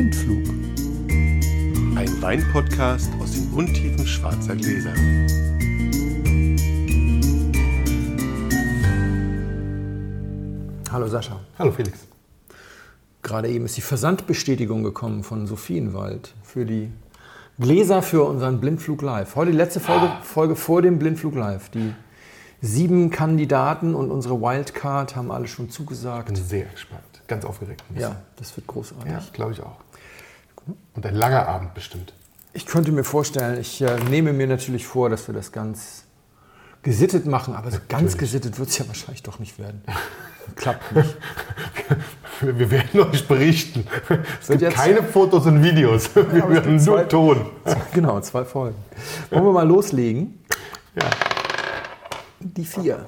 Blindflug. Ein Weinpodcast aus den Untiefen schwarzer Gläser. Hallo Sascha. Hallo Felix. Gerade eben ist die Versandbestätigung gekommen von Sophienwald für die Gläser für unseren Blindflug Live. Heute die letzte Folge, Folge vor dem Blindflug Live. Die sieben Kandidaten und unsere Wildcard haben alle schon zugesagt. Bin sehr gespannt. Ganz aufgeregt. Ja, das wird großartig. ja glaube ich auch. Und ein langer Abend bestimmt. Ich könnte mir vorstellen, ich äh, nehme mir natürlich vor, dass wir das ganz gesittet machen, aber so ganz gesittet wird es ja wahrscheinlich doch nicht werden. Klappt nicht. Wir, wir werden euch berichten. Es Wird gibt keine Fotos und Videos. Wir es werden gibt nur zwei- Ton. Genau, zwei Folgen. Wollen wir mal loslegen? Ja. Die vier.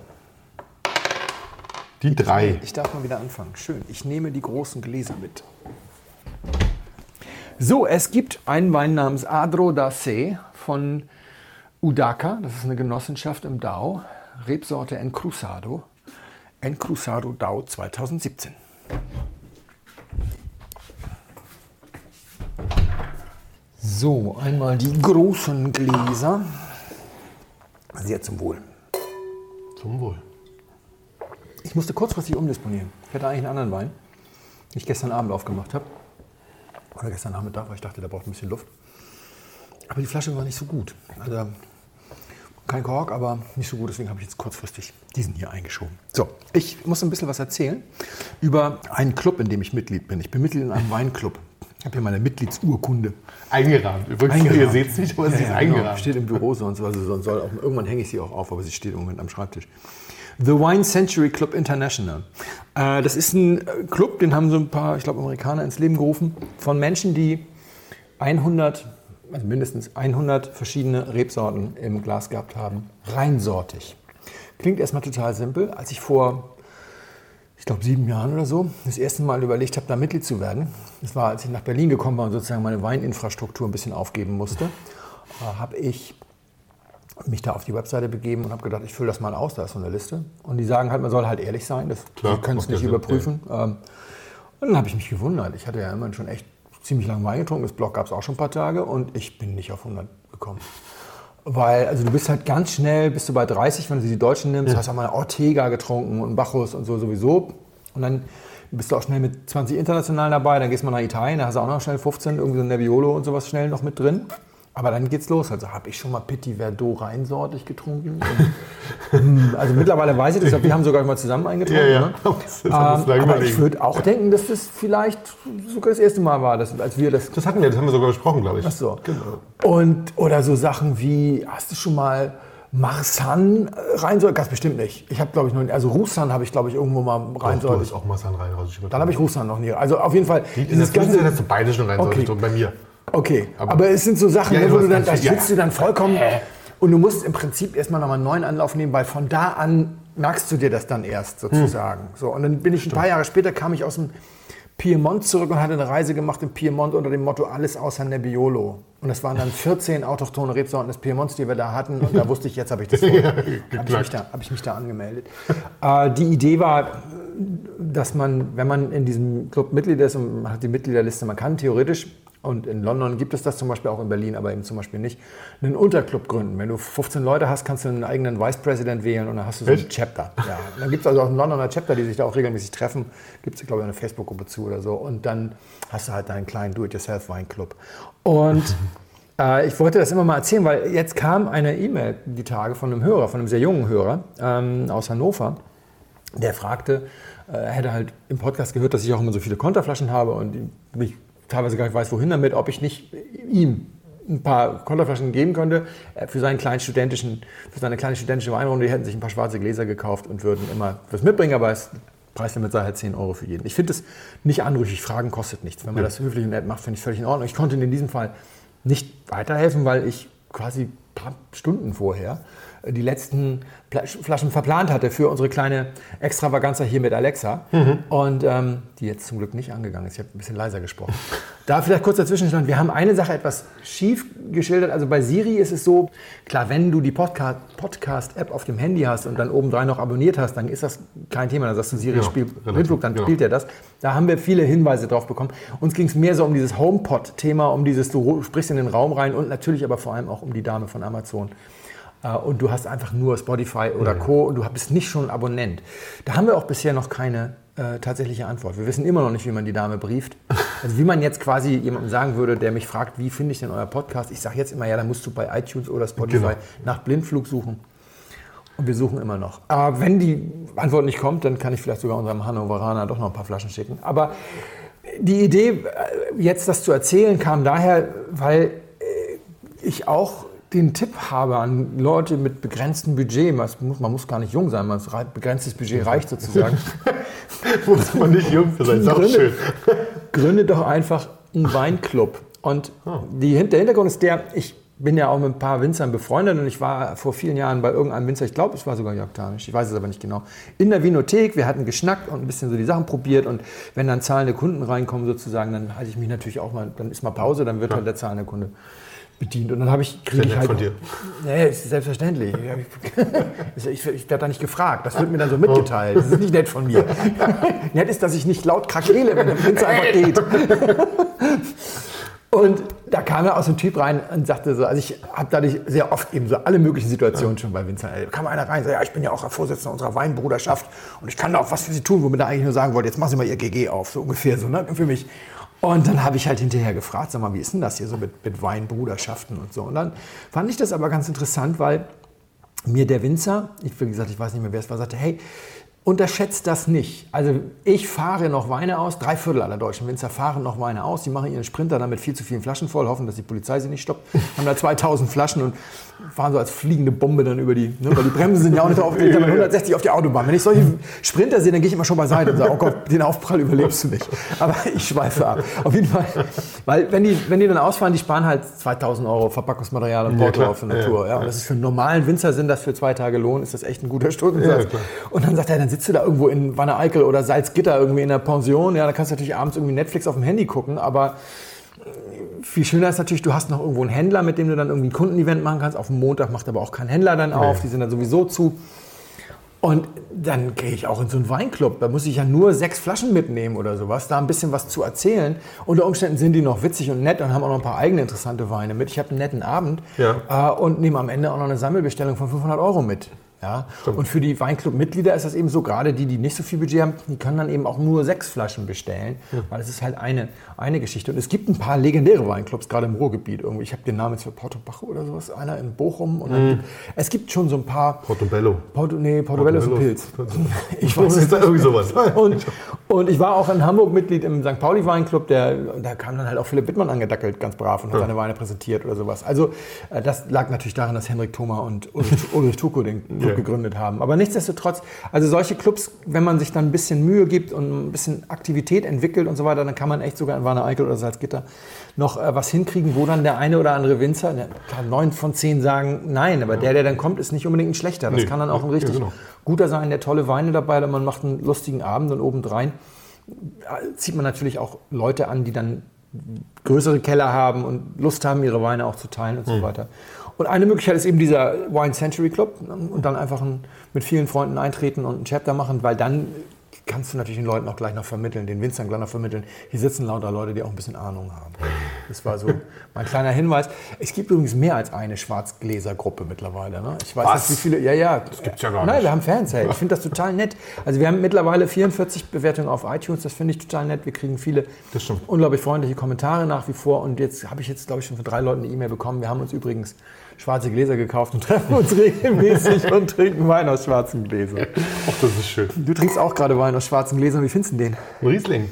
Die drei. Ich darf mal wieder anfangen. Schön. Ich nehme die großen Gläser mit. So, es gibt einen Wein namens Adro da Se von Udaka. Das ist eine Genossenschaft im Dau. Rebsorte Encruzado. Encruzado Dau 2017. So, einmal die großen Gläser. Sehr zum Wohl. Zum Wohl. Ich musste kurzfristig umdisponieren. Ich hatte eigentlich einen anderen Wein, den ich gestern Abend aufgemacht habe. Oder gestern Nachmittag, weil ich dachte, der braucht ein bisschen Luft. Aber die Flasche war nicht so gut. Also kein Kork, aber nicht so gut. Deswegen habe ich jetzt kurzfristig diesen hier eingeschoben. So, ich muss ein bisschen was erzählen über einen Club, in dem ich Mitglied bin. Ich bin Mitglied in einem Weinclub. Ich habe hier meine Mitgliedsurkunde. Eingerahmt. Übrigens, Eingerahmt. ihr seht es nicht, aber sie ist genau. eingerahmt. Steht im Büro sonst. Also sonst soll auch, irgendwann hänge ich sie auch auf, aber sie steht im Moment am Schreibtisch. The Wine Century Club International. Äh, das ist ein äh, Club, den haben so ein paar, ich glaube, Amerikaner ins Leben gerufen, von Menschen, die 100, also mindestens 100 verschiedene Rebsorten im Glas gehabt haben. Reinsortig. Klingt erstmal total simpel. Als ich vor ich glaube, sieben Jahren oder so, das erste Mal überlegt habe, da Mitglied zu werden. Das war, als ich nach Berlin gekommen war und sozusagen meine Weininfrastruktur ein bisschen aufgeben musste, äh, habe ich mich da auf die Webseite begeben und habe gedacht, ich fülle das mal aus, da ist so eine Liste. Und die sagen halt, man soll halt ehrlich sein, das, Klar, können es ja nicht Sinn, überprüfen. Ähm, und dann habe ich mich gewundert. Ich hatte ja immerhin schon echt ziemlich lange Wein getrunken, das Blog gab es auch schon ein paar Tage und ich bin nicht auf 100 gekommen. Weil, also du bist halt ganz schnell, bist du bei 30, wenn du die Deutschen nimmst, hast auch mal Ortega getrunken und Bacchus und so sowieso. Und dann bist du auch schnell mit 20 internationalen dabei, dann gehst du mal nach Italien, da hast du auch noch schnell 15, irgendwie so ein Nebbiolo und sowas schnell noch mit drin. Aber dann geht's los. Also habe ich schon mal Petit Verdot reinsortig getrunken. Und, hm, also mittlerweile weiß ich das, wir haben sogar mal zusammen eingetrunken. Ja, ja. Ne? Das Ähm, aber ich würde auch denken, dass das vielleicht sogar das erste Mal war, dass, als wir das Das hatten wir, das haben wir sogar besprochen, glaube ich. Ach so. Genau. Und, oder so Sachen wie, hast du schon mal Marsan äh, reinsortig? Ganz bestimmt nicht. Ich habe, glaube ich, noch nicht, also Russland habe ich, glaube ich, irgendwo mal Doch, du reinsortig. hast auch Massan rein raus. Dann habe ich Russland noch nie. Also auf jeden Fall. In der Zwischenzeit hast du beide schon rein Okay. okay. bei mir. Okay, aber, Aber- es sind so Sachen, Ja, ne, ja, wo du dann, da sitzt ja. du dann vollkommen und du musst im Prinzip erstmal nochmal einen neuen Anlauf nehmen, weil von da an merkst du dir das dann erst sozusagen. So, und dann bin ich ein paar Jahre später, kam ich aus dem Piemont zurück und hatte eine Reise gemacht im Piemont unter dem Motto alles außer Nebbiolo. Und das waren dann 14 autochtone Rebsorten des Piemonts, die wir da hatten. Und da wusste ich, jetzt habe ich das vor. habe ich, mich da- habe ich mich da angemeldet. Äh, die Idee war, dass man, wenn man in diesem Club Mitglied ist und man hat die Mitgliederliste, man kann theoretisch, und in London gibt es das zum Beispiel auch in Berlin, aber eben zum Beispiel nicht, einen Unterclub gründen. Wenn du 15 Leute hast, kannst du einen eigenen Vice President wählen und dann hast du so ein? Chapter. Ja. Dann gibt es also auch einen Londoner Chapter, die sich da auch regelmäßig treffen. Gibt es, glaube ich, eine Facebook-Gruppe zu oder so. Und dann hast du halt deinen kleinen Do-it-yourself-Weinclub. Und äh, ich wollte das immer mal erzählen, weil jetzt kam eine E-Mail die Tage von einem Hörer, von einem sehr jungen Hörer ähm, aus Hannover, der fragte, äh, er hätte halt im Podcast gehört, dass ich auch immer so viele Konterflaschen habe und mich teilweise gar nicht weiß, wohin damit, ob ich nicht ihm ein paar Konterflaschen geben könnte äh, für seinen kleinen studentischen, für seine kleine studentische Weinrunde. Die hätten sich ein paar schwarze Gläser gekauft und würden immer was mitbringen, aber es Preislimit sei halt 10 Euro für jeden. Ich finde es nicht anrüchig. Fragen kostet nichts. Wenn man das höflich und nett macht, finde ich völlig in Ordnung. Ich konnte in diesem Fall nicht weiterhelfen, weil ich quasi ein paar Stunden vorher die letzten Flaschen verplant hatte für unsere kleine Extravaganza hier mit Alexa. Und ähm, die jetzt zum Glück nicht angegangen ist. Ich habe ein bisschen leiser gesprochen. Da vielleicht kurz dazwischen stand, wir haben eine Sache etwas schief geschildert. Also bei Siri ist es so, klar, wenn du die Podca- Podcast-App auf dem Handy hast und dann obendrein noch abonniert hast, dann ist das kein Thema. Dann sagst du Siri, Ja, spiel relativ, Blindflug, dann genau. spielt er das. Da haben wir viele Hinweise drauf bekommen. Uns ging es mehr so um dieses HomePod-Thema, um dieses, du sprichst in den Raum rein und natürlich aber vor allem auch um die Dame von Amazon. Äh, Und du hast einfach nur Spotify oder Co. und du bist nicht schon ein Abonnent. Da haben wir auch bisher noch keine äh, tatsächliche Antwort. Wir wissen immer noch nicht, wie man die Dame brieft. Also wie man jetzt quasi jemandem sagen würde, der mich fragt, wie finde ich denn euer Podcast? Ich sage jetzt immer, ja, da musst du bei iTunes oder Spotify Genau. nach Blindflug suchen. Und wir suchen immer noch. Aber wenn die Antwort nicht kommt, dann kann ich vielleicht sogar unserem Hannoveraner doch noch ein paar Flaschen schicken. Aber die Idee, äh, jetzt das zu erzählen, kam daher, weil äh, ich auch den Tipp habe an Leute mit begrenztem Budget, man muss, man muss gar nicht jung sein, man begrenztes Budget reicht sozusagen, Muss man nicht jung sein. Ist auch Gründe. schön. gründet doch einfach einen Weinclub. Und die, Hin- der Hintergrund ist der, ich bin ja auch mit ein paar Winzern befreundet und ich war vor vielen Jahren bei irgendeinem Winzer, ich glaube, es war sogar Jörg Tanisch, ich weiß es aber nicht genau, in der Vinothek, wir hatten geschnackt und ein bisschen so die Sachen probiert und wenn dann zahlende Kunden reinkommen sozusagen, dann halte ich mich natürlich auch mal, dann ist mal Pause, dann wird halt der zahlende Kunde bedient und dann habe ich, kriege ich halt... von dir. Nee, ist selbstverständlich. Ich, ich, ich werde da nicht gefragt. Das wird mir dann so mitgeteilt. Das ist nicht nett von mir. nett ist, dass ich nicht laut krakeele, wenn der Winzer einfach geht. Und da kam ja auch so ein Typ rein und sagte so, also ich habe dadurch sehr oft eben so alle möglichen Situationen schon bei Winzer erlebt. kam einer rein und sagte, ja, ich bin ja auch Vorsitzender unserer Weinbruderschaft und ich kann da auch was für Sie tun, womit er eigentlich nur sagen wollte, jetzt machen Sie mal Ihr GG auf, so ungefähr so, ne, für mich. Und dann habe ich halt hinterher gefragt, sag mal, wie ist denn das hier so mit, mit Weinbruderschaften und so. Und dann fand ich das aber ganz interessant, weil mir der Winzer, ich, wie gesagt, ich weiß nicht mehr, wer es war, sagte, hey, unterschätzt das nicht. Also ich fahre noch Weine aus, drei Viertel aller deutschen Winzer fahren noch Weine aus, die machen ihren Sprinter damit viel zu vielen Flaschen voll, hoffen, dass die Polizei sie nicht stoppt, haben da 2000 Flaschen und fahren so als fliegende Bombe dann über die, ne, weil die Bremsen sind ja auch nicht auf, die 160 auf die Autobahn. Wenn ich solche Sprinter sehe, dann gehe ich immer schon beiseite und sage, oh Gott, den Aufprall überlebst du nicht. Aber ich schweife ab. Auf jeden Fall, weil wenn die, wenn die dann ausfahren, die sparen halt 2000 Euro Verpackungsmaterial und Ja, Porto klar. auf der Ja, Natur. Ja, und ja. das ist für einen normalen Winzer sind das für zwei Tage Lohn, ist das echt ein guter Stundensatz. Ja, und dann sagt er, dann sitzt du da irgendwo in Wanne Eickel oder Salzgitter irgendwie in der Pension. Ja, da kannst du natürlich abends irgendwie Netflix auf dem Handy gucken, aber viel schöner ist natürlich, du hast noch irgendwo einen Händler, mit dem du dann irgendwie ein Kundenevent machen kannst. Auf dem Montag macht aber auch kein Händler dann auf, die sind dann sowieso zu. Und dann gehe ich auch in so einen Weinclub. Da muss ich ja nur sechs Flaschen mitnehmen oder sowas, da ein bisschen was zu erzählen. Unter Umständen sind die noch witzig und nett und haben auch noch ein paar eigene interessante Weine mit. Ich habe einen netten Abend Ja. äh, und nehme am Ende auch noch eine Sammelbestellung von 500 Euro mit. Ja? Und für die Weinclub-Mitglieder ist das eben so, gerade die, die nicht so viel Budget haben, die können dann eben auch nur sechs Flaschen bestellen, weil es ist halt eine, eine Geschichte. Und es gibt ein paar legendäre Weinclubs, gerade im Ruhrgebiet irgendwie. Ich habe den Namen jetzt für Porto-Bacho oder sowas, einer in Bochum. Und dann gibt, es gibt schon so ein paar... Portobello. Porto, nee, Portobello ist ein Pilz. Ich weiß ist irgendwie sowas. und, und ich war auch in Hamburg Mitglied im St. Pauli Weinclub, der, da kam dann halt auch Philipp Wittmann angedackelt, ganz brav, und hat seine Weine präsentiert oder sowas. Also äh, das lag natürlich daran, dass Henrik Thoma und Ulrich, Ulrich Tuko den Club Ja. gegründet haben. Aber nichtsdestotrotz, also solche Clubs, wenn man sich dann ein bisschen Mühe gibt und ein bisschen Aktivität entwickelt und so weiter, dann kann man echt sogar in Warner Eickel oder Salzgitter noch äh, was hinkriegen, wo dann der eine oder andere Winzer, ne, klar, neun von zehn sagen nein, aber der, der dann kommt, ist nicht unbedingt ein schlechter. Das Nee. kann dann auch ein Ja, richtig genau. guter sein, der tolle Weine dabei hat und man macht einen lustigen Abend und obendrein zieht man natürlich auch Leute an, die dann größere Keller haben und Lust haben, ihre Weine auch zu teilen und so weiter. Und eine Möglichkeit ist eben dieser Wine Century Club und dann einfach ein, mit vielen Freunden eintreten und ein Chapter machen, weil dann kannst du natürlich den Leuten auch gleich noch vermitteln, den Winzern gleich noch vermitteln. Hier sitzen lauter Leute, die auch ein bisschen Ahnung haben. Das war so mein kleiner Hinweis. Es gibt übrigens mehr als eine Schwarzgläsergruppe mittlerweile. Ne? Ich weiß Was? nicht, wie viele. Ja, ja. Das gibt's ja gar Nein, nicht. wir haben Fans. Hey. Ich finde das total nett. Also wir haben mittlerweile 44 Bewertungen auf iTunes. Das finde ich total nett. Wir kriegen viele unglaublich freundliche Kommentare nach wie vor. Und jetzt habe ich jetzt, glaube ich, schon von drei Leuten eine E-Mail bekommen. Wir haben uns übrigens schwarze Gläser gekauft und treffen uns regelmäßig und trinken Wein aus schwarzen Gläsern. Ach, das ist schön. Du trinkst auch gerade Wein aus schwarzen Gläsern. Wie findest du den? Ein Riesling.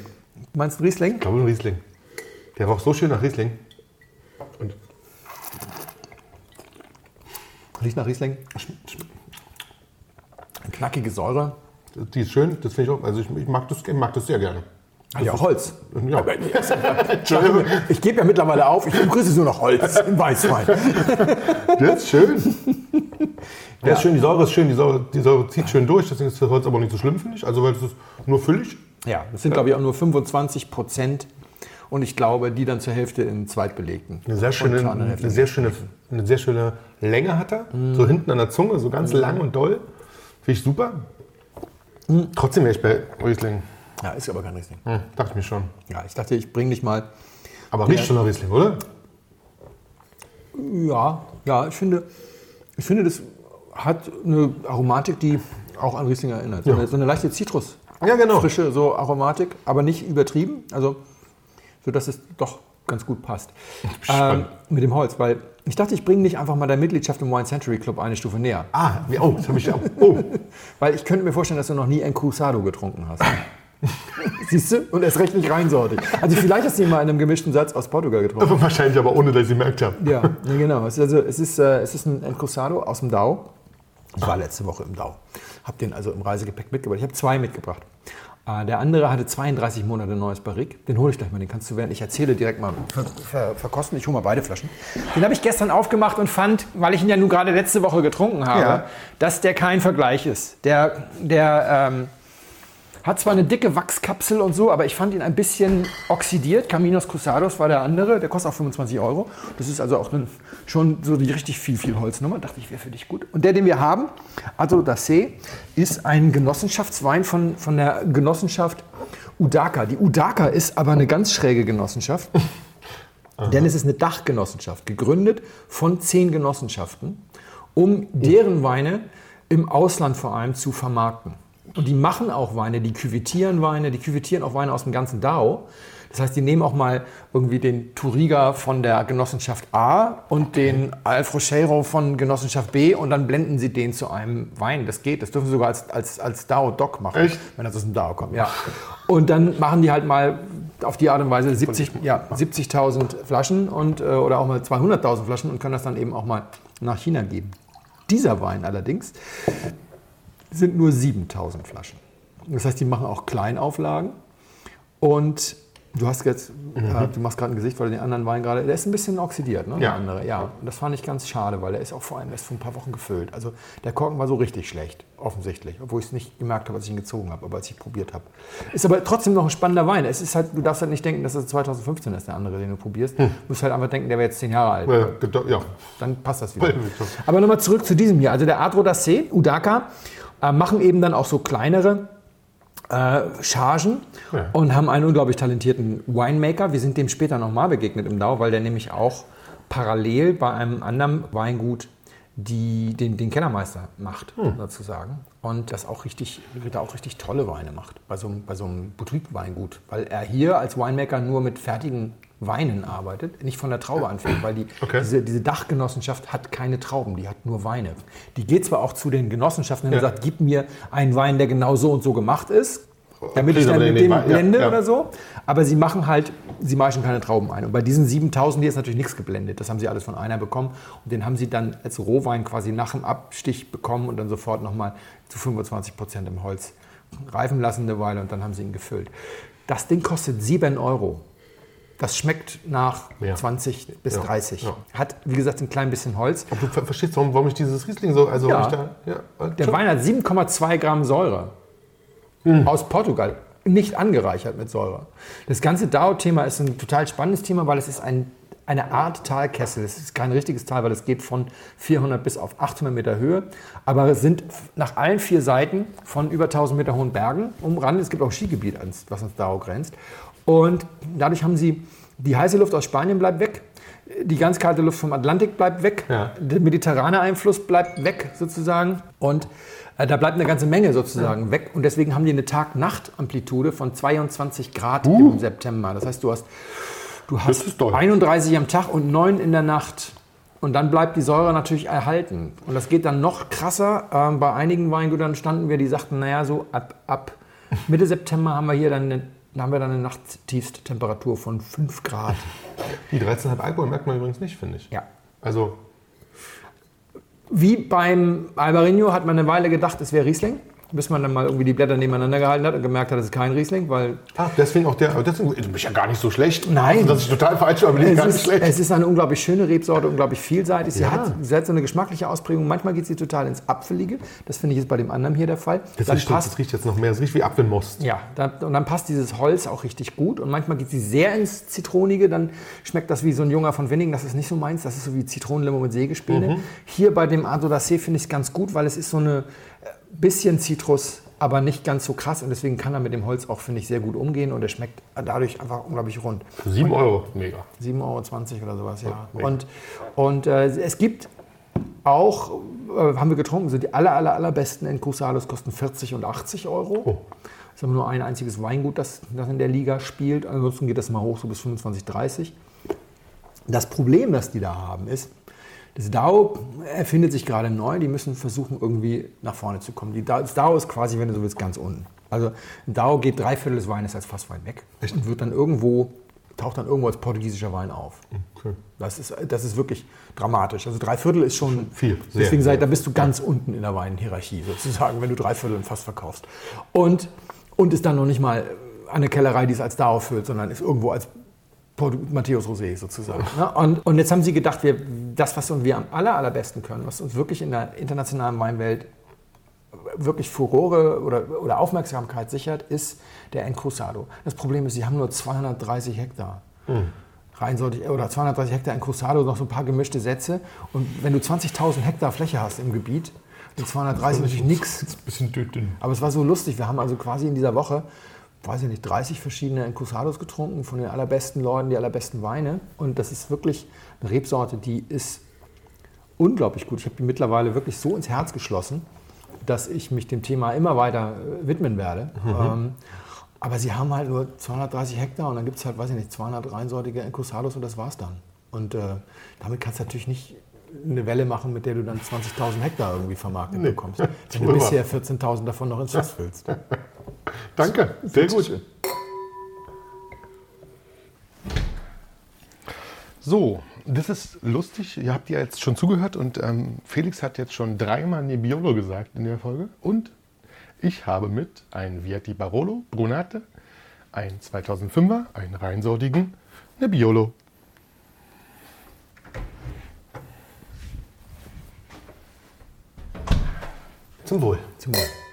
Meinst du Riesling? Ich glaube, ein Riesling. Der roch so schön nach Riesling. Und Riecht nach Riesling. Eine knackige Säure. die ist schön, das finde ich auch. Also ich, ich mag, das, ich mag das sehr gerne. Hat ja auch Holz. Ja. Entschuldigung. Ich gebe ja mittlerweile auf. Ich begrüße nur noch Holz im Weißwein. Der ist schön. Der ist schön, die Säure ist schön, die Säure, die Säure zieht schön durch, deswegen ist das Holz aber nicht so schlimm, finde ich. Also, weil es ist nur füllig. Ja, das sind, glaube ich, auch nur 25 Prozent. Und ich glaube, die dann zur Hälfte in zweitbelegten. Eine sehr schöne, eine sehr schöne, eine sehr schöne Länge hat er. So hinten an der Zunge, so ganz lang und doll. Finde ich super. Trotzdem wäre ich bei Riesling. Ja, ist aber kein Riesling. Hm, dachte ich mir schon. Ja, ich dachte, ich bringe dich mal. Aber riecht schon nach Riesling, oder? Ja, ja, ich finde, ich finde, das hat eine Aromatik, die auch an Riesling erinnert. So, Ja. eine, so eine leichte Zitrus. Ja, genau. Frische so Aromatik, aber nicht übertrieben. Also, so dass es doch ganz gut passt. Ähm, mit dem Holz, weil ich dachte, ich bringe dich einfach mal der Mitgliedschaft im Wine Century Club eine Stufe näher. Ah, wie- oh, das habe ich auch. Oh, Weil ich könnte mir vorstellen, dass du noch nie ein Cruzado getrunken hast. Siehst du? Und erst recht nicht reinsortig. Also vielleicht hast du ihn mal in einem gemischten Satz aus Portugal getrunken. wahrscheinlich aber ohne, dass ich gemerkt habe. Ja, genau. Es ist, also, es ist, äh, es ist ein Encruzado aus dem Dau. Ich war letzte Woche im Dau. Habe den also im Reisegepäck mitgebracht. Ich habe zwei mitgebracht. Äh, der andere hatte 32 Monate neues Barrique. Den hole ich gleich mal. Den kannst du, während ich erzähle, direkt mal ver ver verkosten. Ich hole mal beide Flaschen. Den habe ich gestern aufgemacht und fand, weil ich ihn ja nun gerade letzte Woche getrunken habe, Ja. dass der kein Vergleich ist. Der, der ähm, hat zwar eine dicke Wachskapsel und so, aber ich fand ihn ein bisschen oxidiert. Caminos Cruzados war der andere, der kostet auch 25 Euro. Das ist also auch schon so die richtig viel, viel Holznummer. Dachte ich, wäre für dich gut. Und der, den wir haben, Adro d'Assé, ist ein Genossenschaftswein von, von der Genossenschaft Udaka. Die Udaka ist aber eine ganz schräge Genossenschaft. Denn es ist eine Dachgenossenschaft, gegründet von zehn Genossenschaften, um deren Weine im Ausland vor allem zu vermarkten. Und die machen auch Weine, die küvetieren Weine, die küvetieren auch Weine aus dem ganzen DAO. Das heißt, die nehmen auch mal irgendwie den Turiga von der Genossenschaft A und den Alfrocheiro von Genossenschaft B und dann blenden sie den zu einem Wein. Das geht, das dürfen sie sogar als, als, als DAO-Doc machen, Echt? wenn das aus dem DAO kommt. Ja. Und dann machen die halt mal auf die Art und Weise 70 ja, 70.000 Flaschen und, äh, oder auch mal 200.000 Flaschen und können das dann eben auch mal nach China geben. Dieser Wein allerdings sind nur 7000 Flaschen. Das heißt, die machen auch Kleinauflagen. Und du hast jetzt, äh, du machst gerade ein Gesicht, weil du den anderen Wein gerade, der ist ein bisschen oxidiert, ne? Der Ja. andere, ja. Und das fand ich ganz schade, weil der ist auch vor allem erst vor ein paar Wochen gefüllt. Also der Korken war so richtig schlecht, offensichtlich, obwohl ich es nicht gemerkt habe, als ich ihn gezogen habe, aber als ich probiert habe. Ist aber trotzdem noch ein spannender Wein. Es ist halt, du darfst halt nicht denken, dass es 2015 ist, der andere, den du probierst. Du musst halt einfach denken, der wäre jetzt zehn Jahre alt. Ja, ja. Dann passt das wieder. Ja. Aber nochmal zurück zu diesem hier. Also der Adro d'Assé, Udaka, äh, machen eben dann auch so kleinere äh, Chargen Ja. und haben einen unglaublich talentierten Winemaker. Wir sind dem später nochmal begegnet im Dau, weil der nämlich auch parallel bei einem anderen Weingut die, den, den Kellermeister macht, sozusagen. Und das auch richtig, da auch richtig tolle Weine macht, bei so, einem- bei so einem Boutique-Weingut. Weil er hier als Winemaker nur mit fertigen Weinen arbeitet, nicht von der Traube anfängt, weil die, Okay. diese, diese Dachgenossenschaft hat keine Trauben, die hat nur Weine. Die geht zwar auch zu den Genossenschaften und Ja. sagt, gib mir einen Wein, der genau so und so gemacht ist, damit Okay, ich dann mit dem Wein- ja, blende ja. oder so. Aber sie machen halt, sie meischen keine Trauben ein. Und bei diesen 7000 hier ist natürlich nichts geblendet. Das haben sie alles von einer bekommen. Und den haben sie dann als Rohwein quasi nach dem Abstich bekommen und dann sofort nochmal zu 25 Prozent im Holz reifen lassen eine Weile und dann haben sie ihn gefüllt. Das Ding kostet 7 Euro. Das schmeckt nach Ja. 20 bis Ja, 30. ja. Hat, wie gesagt, ein klein bisschen Holz. Du ver verstehst, warum, warum ich dieses Riesling so. Also, Ja. da, Der. Wein hat 7,2 Gramm Säure. Aus Portugal. Nicht angereichert mit Säure. Das ganze DAO-Thema ist ein total spannendes Thema, weil es ist ein, eine Art Talkessel. Es ist kein richtiges Tal, weil es geht von 400 bis auf 800 Meter Höhe. Aber es sind nach allen vier Seiten von über 1000 Meter hohen Bergen umrandet. Es gibt auch Skigebiet, was ans DAO grenzt. Und dadurch haben sie, die heiße Luft aus Spanien bleibt weg. Die ganz kalte Luft vom Atlantik bleibt weg. Ja. Der mediterrane Einfluss bleibt weg sozusagen und da bleibt eine ganze Menge sozusagen weg und deswegen haben die eine Tag-Nacht-Amplitude von 22 Grad im September. Das heißt, du hast, du hast ist doll. 31 am Tag und 9 in der Nacht. Und dann bleibt die Säure natürlich erhalten. Und das geht dann noch krasser. Ähm, bei einigen Weingütern standen wir, die sagten, naja, so ab, ab Mitte September haben wir hier dann eine, haben wir dann eine Nachttiefsttemperatur von 5 Grad. Die 13,5 Alkohol merkt man übrigens nicht, finde ich. Ja. Also, Wie beim Albarino hat man eine Weile gedacht, es wäre Riesling. Bis man dann mal irgendwie die Blätter nebeneinander gehalten hat und gemerkt hat, das ist kein Riesling, weil Ah, deswegen auch der, aber deswegen, du bist ja gar nicht so schlecht. Nein. Das ist total falsch, aber nicht es ist, schlecht. es ist eine unglaublich schöne Rebsorte, unglaublich vielseitig. Sie, Ja. hat, sie hat so eine geschmackliche Ausprägung. Manchmal geht sie total ins Apfelige. Das finde ich ist bei dem anderen hier der Fall. Das, Dann riecht, das riecht jetzt noch mehr, es riecht wie Apfelmost. Ja, dann, und dann passt dieses Holz auch richtig gut. Und manchmal geht sie sehr ins Zitronige, dann schmeckt das wie so ein Junger von Winning. Das ist nicht so meins, das ist so wie Zitronenlimo mit Sägespäne. Hier bei dem d'Assé finde ich es ganz gut, weil es ist so eine bisschen Zitrus, aber nicht ganz so krass. Und deswegen kann er mit dem Holz auch, finde ich, sehr gut umgehen. Und er schmeckt dadurch einfach unglaublich rund. 7 Euro, mega. 7,20 Euro oder sowas, ja. mega. Und, und äh, es gibt auch, äh, haben wir getrunken, so die aller, aller, allerbesten Encrusados kosten 40 und 80 Euro. Oh. Das ist aber nur ein einziges Weingut, das, das in der Liga spielt. Ansonsten geht das mal hoch so bis 25, 30. Das Problem, das die da haben, ist, das DAO erfindet sich gerade neu. Die müssen versuchen, irgendwie nach vorne zu kommen. Die DAO, das DAO ist quasi, wenn du so willst, ganz unten. Also ein DAO geht drei Viertel des Weines als Fasswein weg und wird dann irgendwo, taucht dann irgendwo als portugiesischer Wein auf. Okay. Das ist, das ist wirklich dramatisch. Also drei Viertel ist schon Viel, sehr, Deswegen sehr. da bist du ganz unten in der Weinhierarchie sozusagen, wenn du drei Viertel fast verkaufst. Und, und ist dann noch nicht mal eine Kellerei, die es als DAO füllt, sondern ist irgendwo als Matthäus Rosé sozusagen. Ne? Und, und jetzt haben sie gedacht, wir, das, was wir am aller, allerbesten können, was uns wirklich in der internationalen Weinwelt wirklich Furore oder, oder Aufmerksamkeit sichert, ist der Encruzado. Das Problem ist, sie haben nur 230 Hektar. Reinsortig, oder 230 Hektar Encruzado, noch so ein paar gemischte Sätze. Und wenn du 20.000 Hektar Fläche hast im Gebiet, sind 230 natürlich nichts. Ein bisschen dünn. Aber es war so lustig. Wir haben also quasi in dieser Woche, weiß ich nicht, 30 verschiedene Encruzados getrunken von den allerbesten Leuten, die allerbesten Weine. Und das ist wirklich eine Rebsorte, die ist unglaublich gut. Ich habe die mittlerweile wirklich so ins Herz geschlossen, dass ich mich dem Thema immer weiter äh, widmen werde. Ähm, aber sie haben halt nur 230 Hektar und dann gibt es halt, weiß ich nicht, 200 reinsortige Encruzados und das war's dann. Und äh, damit kannst du natürlich nicht eine Welle machen, mit der du dann 20.000 Hektar irgendwie vermarktet bekommst. Wenn du bisher 14.000 davon noch ins Fass füllst. Danke, sehr gut. So, das ist lustig. Ihr habt ja jetzt schon zugehört und ähm, Felix hat jetzt schon dreimal Nebbiolo gesagt in der Folge. Und ich habe mit ein Vietti Barolo Brunate, ein 2005er, einen reinsortigen Nebbiolo. Zum Wohl. Zum Wohl.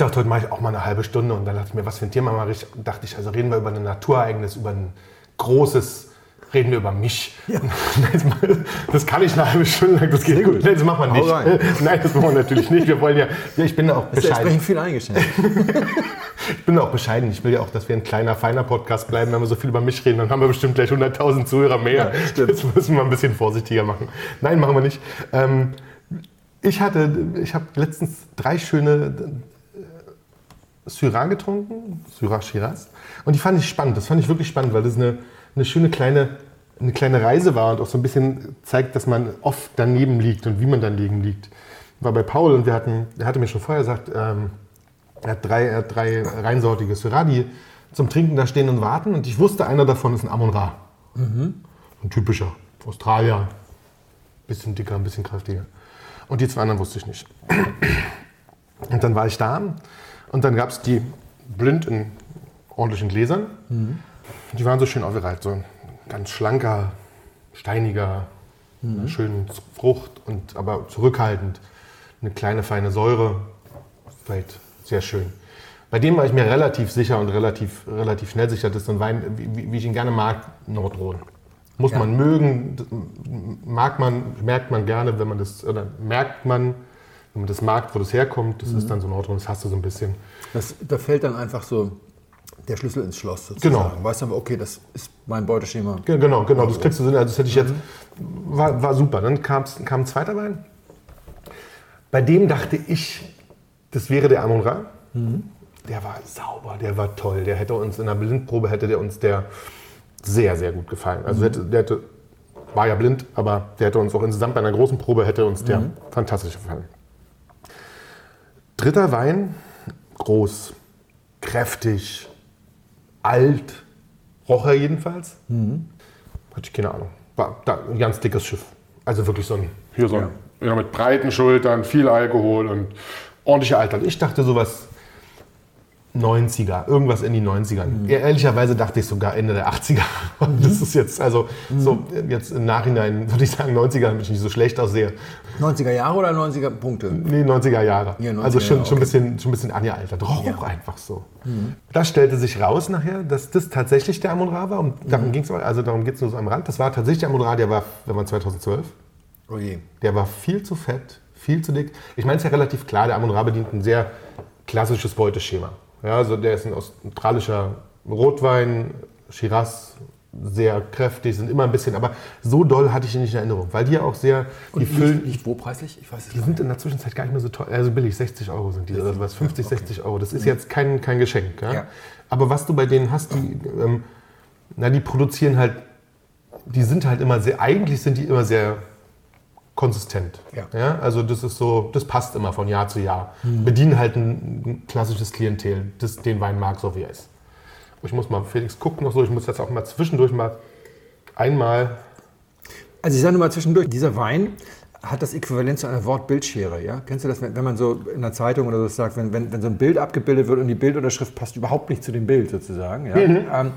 Dachte, heute mache ich auch mal eine halbe Stunde und dann dachte ich mir, was für ein Thema mache ich? Dachte ich, also reden wir über ein Naturereignis, über ein großes, reden wir über mich. Das kann ich eine halbe Stunde lang, das geht gut. Nein, das machen wir nicht. Nein, das machen wir natürlich nicht. Wir wollen ja, ja ich bin da auch Das ist bescheiden. entsprechend viel eingeschenkt. Ich bin auch bescheiden. Ich will ja auch, dass wir ein kleiner, feiner Podcast bleiben. Wenn wir so viel über mich reden, dann haben wir bestimmt gleich 100.000 Zuhörer mehr. Jetzt müssen wir ein bisschen vorsichtiger machen. Nein, machen wir nicht. Ähm, ich hatte, ich habe letztens drei schöne Syrah getrunken, Syrah Shiraz. Und die fand ich spannend. Das fand ich wirklich spannend, weil das eine, eine schöne kleine, eine kleine Reise war und auch so ein bisschen zeigt, dass man oft daneben liegt und wie man daneben liegt. Ich war bei Paul und wir hatten, er hatte mir schon vorher gesagt, ähm, er hat drei, er hat drei reinsortige Syrah, die zum Trinken da stehen und warten. Und ich wusste, einer davon ist ein Amon Ra. Ein typischer Australier. Bisschen dicker, ein bisschen kräftiger. Und die zwei anderen wusste ich nicht. Und dann war ich da und dann gab es die blind in ordentlichen Gläsern. Die waren so schön aufgereiht. So ein ganz schlanker, steiniger, schön Frucht, und, aber zurückhaltend. Eine kleine, feine Säure. Vielleicht sehr schön. Bei dem war ich mir relativ sicher und relativ, relativ schnell sicher, das ist so ein Wein, wie, wie ich ihn gerne mag, Nordrhein. Muss man mögen, mag man, merkt man gerne, wenn man das, oder merkt man, wenn man das mag, wo das herkommt, das ist dann so Nordrhein, das hast du so ein bisschen. Das, da fällt dann einfach so der Schlüssel ins Schloss sozusagen. Genau. Weißt du aber, okay, das ist mein Beuteschema. Ge- Genau, genau, das kriegst du so, also das hätte ich jetzt, war, war super. Dann kam's, kam ein zweiter Wein. Bei dem dachte ich, das wäre der Amon Ra. Der war sauber, der war toll. Der hätte uns in der Blindprobe hätte der uns der sehr, sehr gut gefallen. Also hätte, der hätte, war ja blind, aber der hätte uns auch insgesamt bei einer großen Probe hätte uns der fantastisch gefallen. Dritter Wein, groß, kräftig, alt, roch er jedenfalls. Hatte ich keine Ahnung. War da ein ganz dickes Schiff. Also wirklich so ein, hier so ein ja, mit breiten Schultern, viel Alkohol und ordentlicher Alter. Ich dachte sowas 90er, irgendwas in die 90er. Mhm. Ehrlicherweise dachte ich sogar Ende der 80er. Mhm. Das ist jetzt, also mhm. so jetzt im Nachhinein würde ich sagen 90er, damit ich nicht so schlecht aussehe. 90er Jahre oder 90er Punkte? Nee, 90er Jahre. Ja, 90er also schon, Jahre, schon, ein bisschen, schon ein bisschen angealtert. Roch ja. einfach so. Mhm. Das stellte sich raus nachher, dass das tatsächlich der Amon Ra war. Und darum mhm. ging es also darum geht es nur so am Rand. Das war tatsächlich der Amon Ra, der war, der war 2012. Oh je. Der war viel zu fett, viel zu dick. Ich meine, es ist ja relativ klar, der Amon Ra bedient ein sehr klassisches Beuteschema. Ja, also der ist ein australischer Rotwein, Shiraz, sehr kräftig, sind immer ein bisschen, aber so doll hatte ich ihn nicht in Erinnerung, weil die ja auch sehr, die füllen. Nicht, wo preislich? Ich weiß es Die sind in der Zwischenzeit gar nicht mehr so teuer, also billig, 60 Euro sind die oder sowas, 50, okay. 60 Euro. Das ist jetzt kein, kein Geschenk. Ja? ja? Aber was du bei denen hast, die, ähm, na, die produzieren halt, die sind halt immer sehr, eigentlich sind die immer sehr konsistent. Ja. ja. Also das ist so, das passt immer von Jahr zu Jahr. Mhm. Bedienen halt ein, ein, klassisches Klientel, das den Wein mag, so wie er ist. Ich muss mal, Felix guckt noch so, ich muss jetzt auch mal zwischendurch mal einmal. Also ich sage nur mal zwischendurch, dieser Wein hat das Äquivalent zu einer Wortbildschere. Ja? Kennst du das, wenn, man so in der Zeitung oder so sagt, wenn, wenn, wenn so ein Bild abgebildet wird und die Bildunterschrift passt überhaupt nicht zu dem Bild sozusagen. Ja? Mhm. Ähm,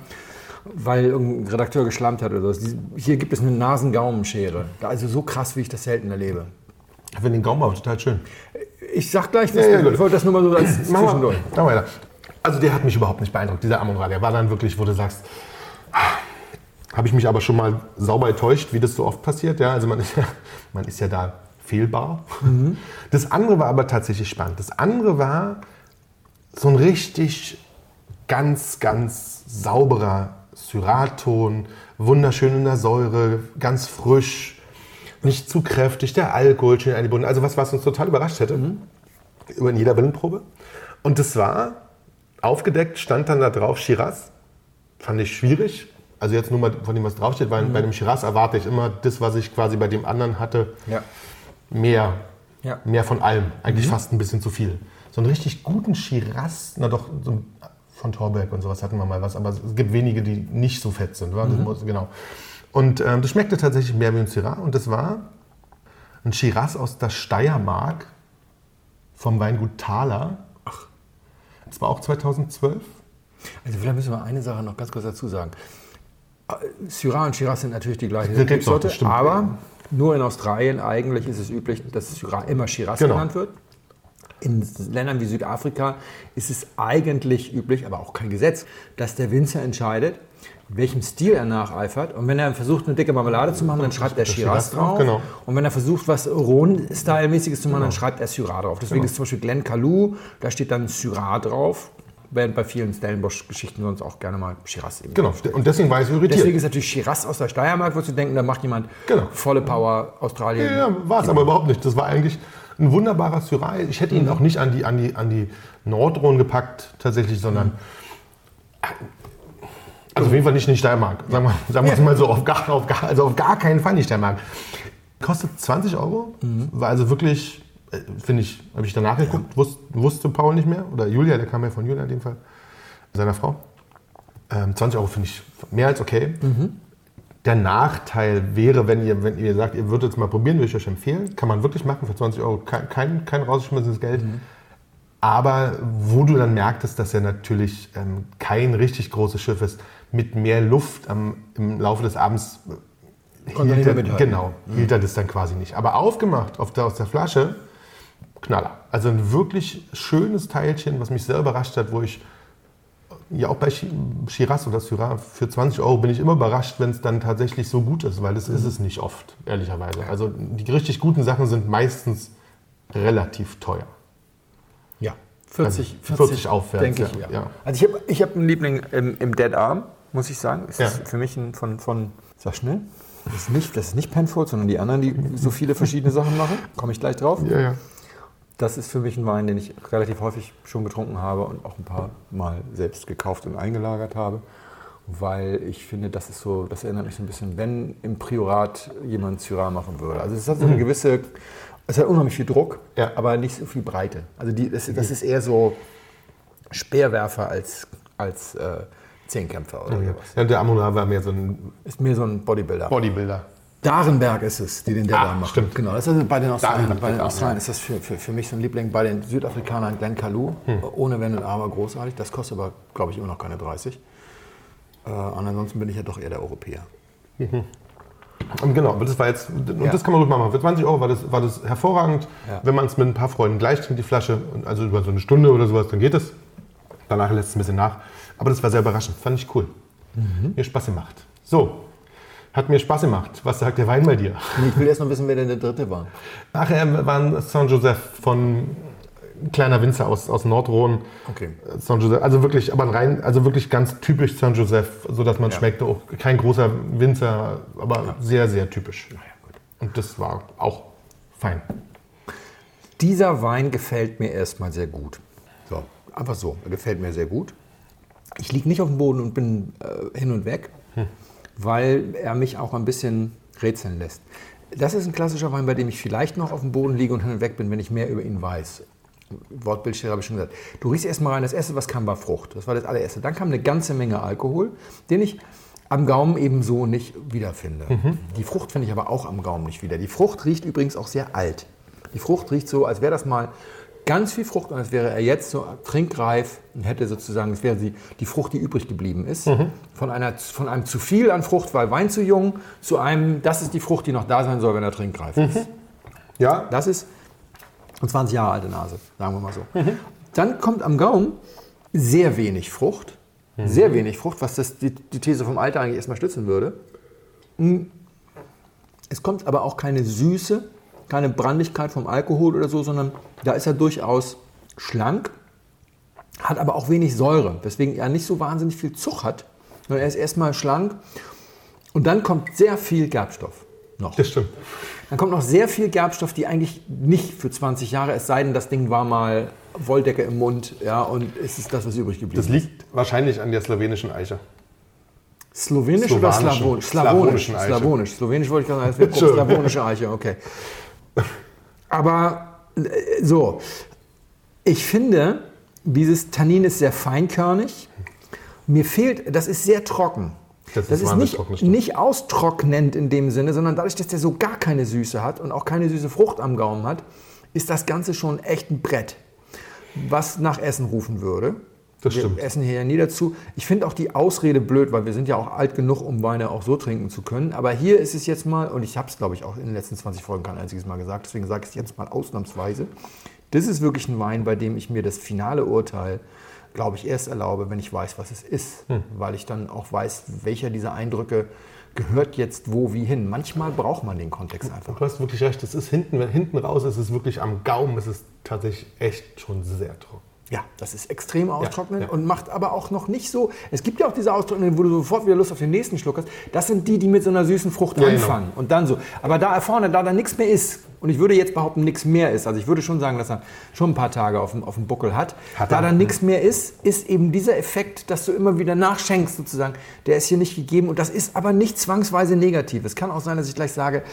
weil irgendein Redakteur geschlammt hat oder so. Hier gibt es eine Nasen-Gaumenschere. Also so krass, wie ich das selten erlebe. Ich finde den Gaumen aber total schön. Ich sag gleich, was ja, ja, ich wollte das nur mal so als zwischendurch. Mach weiter. Also der hat mich überhaupt nicht beeindruckt, dieser Amon Ra. Der war dann wirklich, wo du sagst, habe ich mich aber schon mal sauber enttäuscht, wie das so oft passiert. Ja, also man ist ja, man ist ja da fehlbar. Mhm. Das andere war aber tatsächlich spannend. Das andere war so ein richtig ganz, ganz sauberer Syraton, wunderschön in der Säure, ganz frisch, nicht zu kräftig, der Alkohol schön eingebunden. Also was, was uns total überrascht hätte, mhm. in jeder Willenprobe. Und das war aufgedeckt, stand dann da drauf Shiraz. Fand ich schwierig. Also jetzt nur mal von dem, was draufsteht, weil mhm. bei dem Shiraz erwarte ich immer das, was ich quasi bei dem anderen hatte, ja. mehr. Ja. Mehr von allem. Eigentlich mhm. fast ein bisschen zu viel. So einen richtig guten Shiraz, na doch, so ein von Torberg und sowas hatten wir mal was, aber es gibt wenige, die nicht so fett sind. Mhm. Muss, genau. Und ähm, das schmeckte tatsächlich mehr wie ein Syrah und das war ein Shiraz aus der Steiermark vom Weingut Thaler. Ach. Das war auch 2012. Also vielleicht müssen wir eine Sache noch ganz kurz dazu sagen. Äh, Syrah und Shiraz sind natürlich die gleiche Rebsorte, aber nur in Australien eigentlich ist es üblich, dass Syrah immer Shiraz genau. genannt wird. In Ländern wie Südafrika ist es eigentlich üblich, aber auch kein Gesetz, dass der Winzer entscheidet, welchem Stil er nacheifert. Und wenn er versucht, eine dicke Marmelade zu machen, dann schreibt er Shiraz drauf. Genau. Und wenn er versucht, was Rhone-Style-mäßiges zu machen, genau. dann schreibt er Syrah drauf. Deswegen genau. ist zum Beispiel Glen Calou, da steht dann Syrah drauf. Während bei vielen Stellenbosch-Geschichten sonst auch gerne mal Shiraz eben. Genau, und deswegen war ich so irritiert. Deswegen ist natürlich Shiraz aus der Steiermark, würdest du denken, da macht jemand genau. volle Power Australien. Ja, ja war es aber überhaupt nicht. Das war eigentlich ein wunderbarer Syrah. Ich hätte ihn mhm. auch nicht an die, an die, an die Nordrhone gepackt, tatsächlich, sondern. Mhm. Also auf jeden Fall nicht in die Steiermark. Sagen wir, sagen wir es mal so, auf gar, auf gar, also auf gar keinen Fall nicht Steiermark. Kostet 20 Euro, mhm. war also wirklich, äh, finde ich, habe ich danach geguckt, wusste, wusste Paul nicht mehr, oder Julia, der kam ja von Julia in dem Fall, seiner Frau. Ähm, 20 Euro finde ich mehr als okay. Mhm. Der Nachteil wäre, wenn ihr, wenn ihr sagt, ihr würdet es mal probieren, würde ich euch empfehlen. Kann man wirklich machen für 20 Euro. Kein, kein, kein rausgeschmissenes Geld. Mhm. Aber wo du dann merktest, dass er natürlich ähm, kein richtig großes Schiff ist, mit mehr Luft am, im Laufe des Abends hielt er, genau, mhm. hielt er das dann quasi nicht. Aber aufgemacht auf der, aus der Flasche, Knaller. Also ein wirklich schönes Teilchen, was mich sehr überrascht hat, wo ich ja auch bei Shiraz oder Syrah für 20 Euro bin ich immer überrascht, wenn es dann tatsächlich so gut ist, weil das ist es nicht oft, ehrlicherweise. Also die richtig guten Sachen sind meistens relativ teuer. Ja, 40, 40, 40 aufwärts. Denke ich, ja. ja. Also ich habe ich hab einen Liebling im, im, Dead Arm, muss ich sagen. Es ja. ist für mich ein, von, von, sag schnell, das ist nicht, das ist nicht Penfold, sondern die anderen, die so viele verschiedene Sachen machen. Komme ich gleich drauf. Ja, ja das ist für mich ein Wein, den ich relativ häufig schon getrunken habe und auch ein paar Mal selbst gekauft und eingelagert habe. Weil ich finde, das ist so, das erinnert mich so ein bisschen, wenn im Priorat jemand Syrah machen würde. Also es hat so eine mhm. gewisse, es hat unheimlich viel Druck, ja. aber nicht so viel Breite. Also die, das, das, ist eher so Speerwerfer als, als äh, Zehnkämpfer oder ja. sowas. Ja, der Amonar war mehr so ein... Ist mehr so ein Bodybuilder. Bodybuilder. Darenberg ist es, die den der Ah, macht. stimmt. Genau, das ist also bei den Australiern. Bei den. Australiern ist das für, für, für mich so ein Liebling. Bei den Südafrikanern Glenn Kalou, ohne Wenn und Aber großartig. Das kostet aber, glaube ich, immer noch keine 30. Äh, und ansonsten bin ich ja doch eher der Europäer. Und genau, aber das war jetzt, und Ja. das kann man ruhig mal machen. Für 20 Euro war das, war das hervorragend. Ja. Wenn man es mit ein paar Freunden gleich trinkt, die Flasche, und also über so eine Stunde oder sowas, dann geht es. Danach lässt es ein bisschen nach. Aber das war sehr überraschend, fand ich cool. Mhm. Mir Spaß gemacht. So, hat mir Spaß gemacht. Was sagt der Wein bei dir? Ich will erst noch wissen, wer denn der Dritte war. Nachher war ein Saint-Joseph von ein kleiner Winzer aus, aus Nordrhône. Okay. Saint-Joseph, also wirklich, aber ein rein, also wirklich ganz typisch Saint-Joseph, sodass man Ja. schmeckt, auch kein großer Winzer, aber sehr, sehr typisch. Und das war auch fein. Dieser Wein gefällt mir erstmal sehr gut. So, einfach so. Er gefällt mir sehr gut. Ich liege nicht auf dem Boden und bin äh, hin und weg, weil er mich auch ein bisschen rätseln lässt. Das ist ein klassischer Wein, bei dem ich vielleicht noch auf dem Boden liege und hin und weg bin, wenn ich mehr über ihn weiß. Wortbildschere habe ich schon gesagt. Du riechst erstmal rein, das erste, was kam, war Frucht. Das war das allererste. Dann kam eine ganze Menge Alkohol, den ich am Gaumen ebenso nicht wiederfinde. Die Frucht finde ich aber auch am Gaumen nicht wieder. Die Frucht riecht übrigens auch sehr alt. Die Frucht riecht so, als wäre das mal ganz viel Frucht und als wäre er jetzt so trinkreif und hätte sozusagen, es wäre die, die Frucht, die übrig geblieben ist. Von, einer, von einem zu viel an Frucht, weil Wein zu jung, zu einem, das ist die Frucht, die noch da sein soll, wenn er trinkreif ist. Ja, Das ist eine 20 Jahre alte Nase, sagen wir mal so. Dann kommt am Gaumen sehr wenig Frucht. Sehr wenig Frucht, was das, die, die These vom Alter eigentlich erstmal stützen würde. Mm. Es kommt aber auch keine Süße, keine Brandigkeit vom Alkohol oder so, sondern da ist er durchaus schlank, hat aber auch wenig Säure, weswegen er nicht so wahnsinnig viel Zug hat. sondern Er ist erstmal schlank und dann kommt sehr viel Gerbstoff noch. das stimmt. Dann kommt noch sehr viel Gerbstoff, die eigentlich nicht für 20 Jahre, es sei denn, das Ding war mal Wolldecke im Mund, ja, und es ist das, was übrig geblieben Das liegt wahrscheinlich an der slowenischen Eiche. ist. Slowenisch oder. Slawonisch? Slawonisch. Slawonischen Eiche. Slawonisch. Slowenisch wollte ich gerade sagen, slawonische Eiche, okay. Aber äh, so, ich finde, dieses Tannin ist sehr feinkörnig. Mir fehlt, das ist sehr trocken. Das ist Das ist wahnsinnig nicht, nicht austrocknend in dem Sinne, sondern dadurch, dass der so gar keine Süße hat und auch keine süße Frucht am Gaumen hat, ist das Ganze schon echt ein Brett, was nach Essen rufen würde. Das wir stimmt. essen hier ja nie dazu. Ich finde auch die Ausrede blöd, weil wir sind ja auch alt genug, um Weine auch so trinken zu können. Aber hier ist es jetzt mal, und ich habe es, glaube ich, auch in den letzten 20 Folgen kein einziges Mal gesagt, deswegen sage ich es jetzt mal ausnahmsweise. Das ist wirklich ein Wein, bei dem ich mir das finale Urteil, glaube ich, erst erlaube, wenn ich weiß, was es ist. Hm. Weil ich dann auch weiß, welcher dieser Eindrücke gehört jetzt wo wie hin. Manchmal braucht man den Kontext einfach. Du hast wirklich recht, es ist hinten, hinten raus ist, es ist wirklich am Gaumen, es ist tatsächlich echt schon sehr trocken. Ja, das ist extrem austrocknend ja. und macht aber auch noch nicht so. Es gibt ja auch diese Austrocknenden, wo du sofort wieder Lust auf den nächsten Schluck hast. Das sind die, die mit so einer süßen Frucht Ja, genau. anfangen und dann so. Aber da vorne, da da nichts mehr ist, und ich würde jetzt behaupten, nichts mehr ist, also ich würde schon sagen, dass er schon ein paar Tage auf dem, auf dem Buckel hat. Hat da er, da ja. nichts mehr ist, ist eben dieser Effekt, dass du immer wieder nachschenkst sozusagen, der ist hier nicht gegeben und das ist aber nicht zwangsweise negativ. Es kann auch sein, dass ich gleich sage,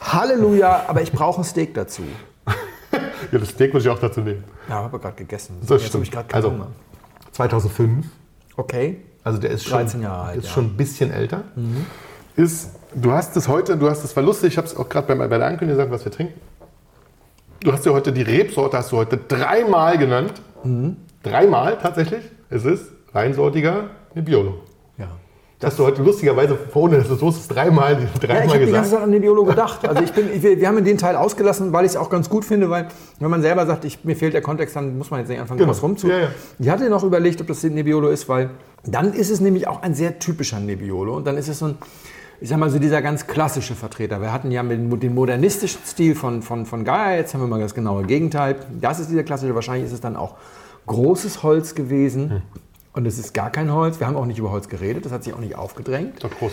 Halleluja, aber ich brauche ein Steak dazu. Ja, das Steak würde ich auch dazu nehmen. Ja, habe gerade gegessen. Das Jetzt ich stimmt. gerade keinen Also, Hunger. 2005, Okay. also der ist schon, 13 Jahre alt, ist ja. schon ein bisschen älter. Ist, du hast es heute, du hast es war lustig, ich habe es auch gerade bei, bei der Ankündigung gesagt, was wir trinken. Du hast ja heute die Rebsorte, hast du heute dreimal genannt. Mhm. Dreimal tatsächlich. Es ist reinsortiger Nebbiolo. Ja. Das hast du heute lustigerweise, ohne dass es so ist, dreimal, Ja, dreimal ich habe die ganze gesagt. Zeit an den Biolo gedacht. Also ich bin, ich, wir wir haben den Teil ausgelassen, weil ich es auch ganz gut finde, weil wenn man selber sagt, ich, mir fehlt der Kontext, dann muss man jetzt nicht anfangen, Genau. was rumzu. Ja, ja. Ich hatte noch überlegt, ob das Nebbiolo ist, weil dann ist es nämlich auch ein sehr typischer Nebbiolo und dann ist es so ein, ich sag mal so dieser ganz klassische Vertreter. Wir hatten ja mit den modernistischen Stil von, von, von Gaia, jetzt haben wir mal das genaue Gegenteil. Das ist dieser klassische, wahrscheinlich ist es dann auch großes Holz gewesen. Hm. Und es ist gar kein Holz. Wir haben auch nicht über Holz geredet, das hat sich auch nicht aufgedrängt. Doch groß.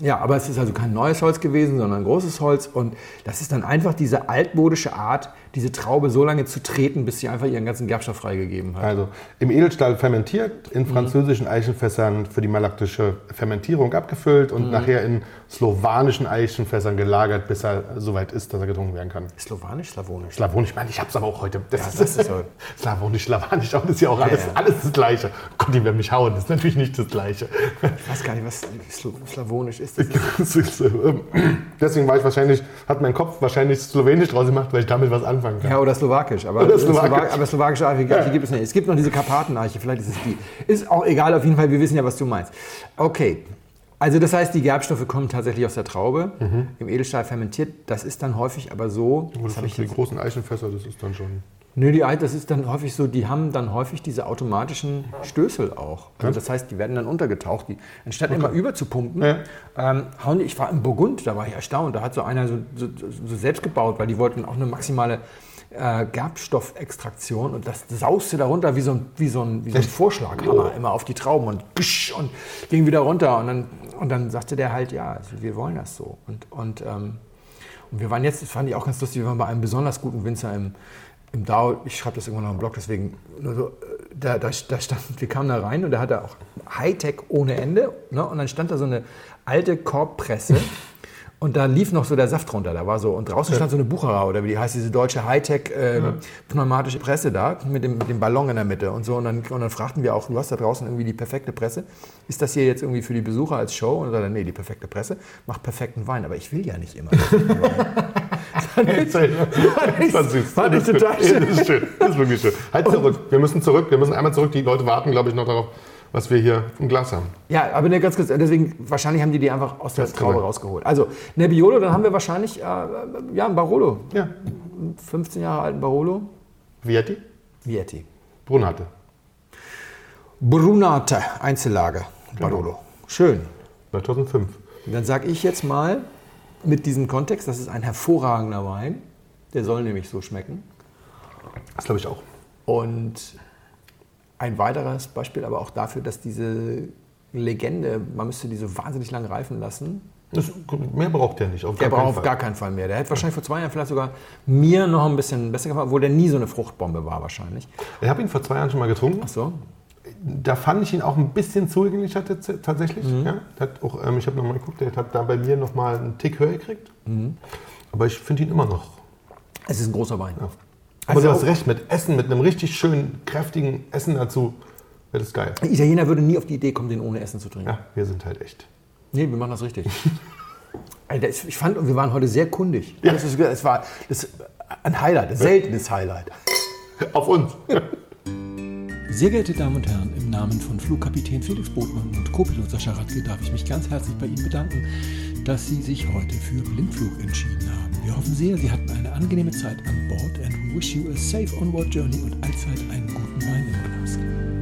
Ja, aber es ist also kein neues Holz gewesen, sondern großes Holz. Und das ist dann einfach diese altmodische Art, diese Traube so lange zu treten, bis sie einfach ihren ganzen Gerbstoff freigegeben hat. Also im Edelstahl fermentiert, in französischen Eichenfässern für die malaktische Fermentierung abgefüllt und nachher in slowonischen Eichenfässern gelagert, bis er soweit ist, dass er getrunken werden kann. Slowanisch, Slavonisch. Slawonisch, ich meine, ich hab's aber auch heute. Das, Ja, ist, das ist so. Slawonisch, Slawanisch, auch das ist ja auch alles, ja. alles das Gleiche. Gott, die werden mich hauen, das ist natürlich nicht das Gleiche. Ich weiß gar nicht, was Slo Slavonisch. ironisch ist das? Deswegen war ich wahrscheinlich, hat mein Kopf wahrscheinlich Slowenisch draus gemacht, weil ich damit was anfangen kann. Ja, oder Slowakisch. Aber, Oder Slowakisch. Slowakisch. aber slowakische Arche ja. gibt es nicht. Es gibt noch diese Karpatenarche, vielleicht ist es die. Ist auch egal, auf jeden Fall, wir wissen ja, was du meinst. Okay. Also das heißt, die Gerbstoffe kommen tatsächlich aus der Traube, im Edelstahl fermentiert. Das ist dann häufig aber so, Das das habe ich die großen Eichenfässer, das ist dann schon. Nö, die das ist dann häufig so, die haben dann häufig diese automatischen Stößel auch. Also das heißt, die werden dann untergetaucht. Die, anstatt immer überzupumpen, Ja. ähm, hauen die, ich war im Burgund, da war ich erstaunt, da hat so einer so, so, so selbst gebaut, weil die wollten auch eine maximale äh, Gerbstoffextraktion und das sauste da runter wie so ein, wie so ein, wie so ein Vorschlaghammer immer auf die Trauben und, und ging wieder runter und dann, und dann sagte der halt, ja, also wir wollen das so. Und, und ähm, und wir waren jetzt, das fand ich auch ganz lustig, wir waren bei einem besonders guten Winzer im, im Dau. Ich schreibe das irgendwann noch im Blog, deswegen so, äh, da, da, da stand, wir kamen da rein und da hatte auch Hightech ohne Ende. Ne? Und dann stand da so eine alte Korbpresse. Und da lief noch so der Saft runter. Da war so, und draußen stand so eine Bucherer oder wie die heißt, diese deutsche Hightech äh, pneumatische Presse da mit dem, mit dem Ballon in der Mitte und so. Und dann, und dann fragten wir auch, du hast da draußen irgendwie die perfekte Presse. Ist das hier jetzt irgendwie für die Besucher als Show? Und sagte, nee, die perfekte Presse macht perfekten Wein. Aber ich will ja nicht immer. Fand ich Das ist total schön. Das ist schön. Das ist wirklich schön. Halt zurück. Wir müssen zurück. Wir müssen einmal zurück. Die Leute warten, glaube ich, noch darauf, was wir hier im Glas haben. Ja, aber ne, ganz kurz, deswegen, wahrscheinlich haben die die einfach aus der Das Traube sein. rausgeholt. Also, Nebbiolo, dann haben wir wahrscheinlich, äh, ja, ein Barolo. Ja. 15 Jahre alten Barolo. Vietti? Vietti. Brunate. Brunate, Einzellage, Barolo. Schön. 2005. Und dann sage ich jetzt mal, mit diesem Kontext, das ist ein hervorragender Wein. Der soll nämlich so schmecken. Das glaube ich auch. Und ein weiteres Beispiel aber auch dafür, dass diese Legende, man müsste die so wahnsinnig lang reifen lassen. Das, mehr braucht der nicht. Auf Der braucht auf Fall. gar keinen Fall mehr. Der hätte wahrscheinlich vor zwei Jahren vielleicht sogar mir noch ein bisschen besser gefallen, obwohl der nie so eine Fruchtbombe war wahrscheinlich. Ich habe ihn vor zwei Jahren schon mal getrunken. Ach so. Da fand ich ihn auch ein bisschen zugänglicher tats- tatsächlich. Mhm. Ja, hat auch, ähm, ich habe nochmal geguckt, der hat da bei mir nochmal einen Tick höher gekriegt. Mhm. Aber ich finde ihn immer noch. Es ist ein großer Wein. Aber Also du hast recht, mit Essen, mit einem richtig schönen, kräftigen Essen dazu, wäre das geil. Ein Italiener würde nie auf die Idee kommen, den ohne Essen zu trinken. Ja, wir sind halt echt. Nee, wir machen das richtig. Alter, ich fand, wir waren heute sehr kundig. Das ist, es war das ein Highlight, ein seltenes Highlight. Auf uns. Sehr geehrte Damen und Herren, im Namen von Flugkapitän Felix Botmann und Co-Pilot Sascha Radke darf ich mich ganz herzlich bei Ihnen bedanken, dass Sie sich heute für Blindflug entschieden haben. Wir hoffen sehr, Sie hatten eine angenehme Zeit an Bord and wish you a safe onward journey und allzeit einen guten Wein im Glas.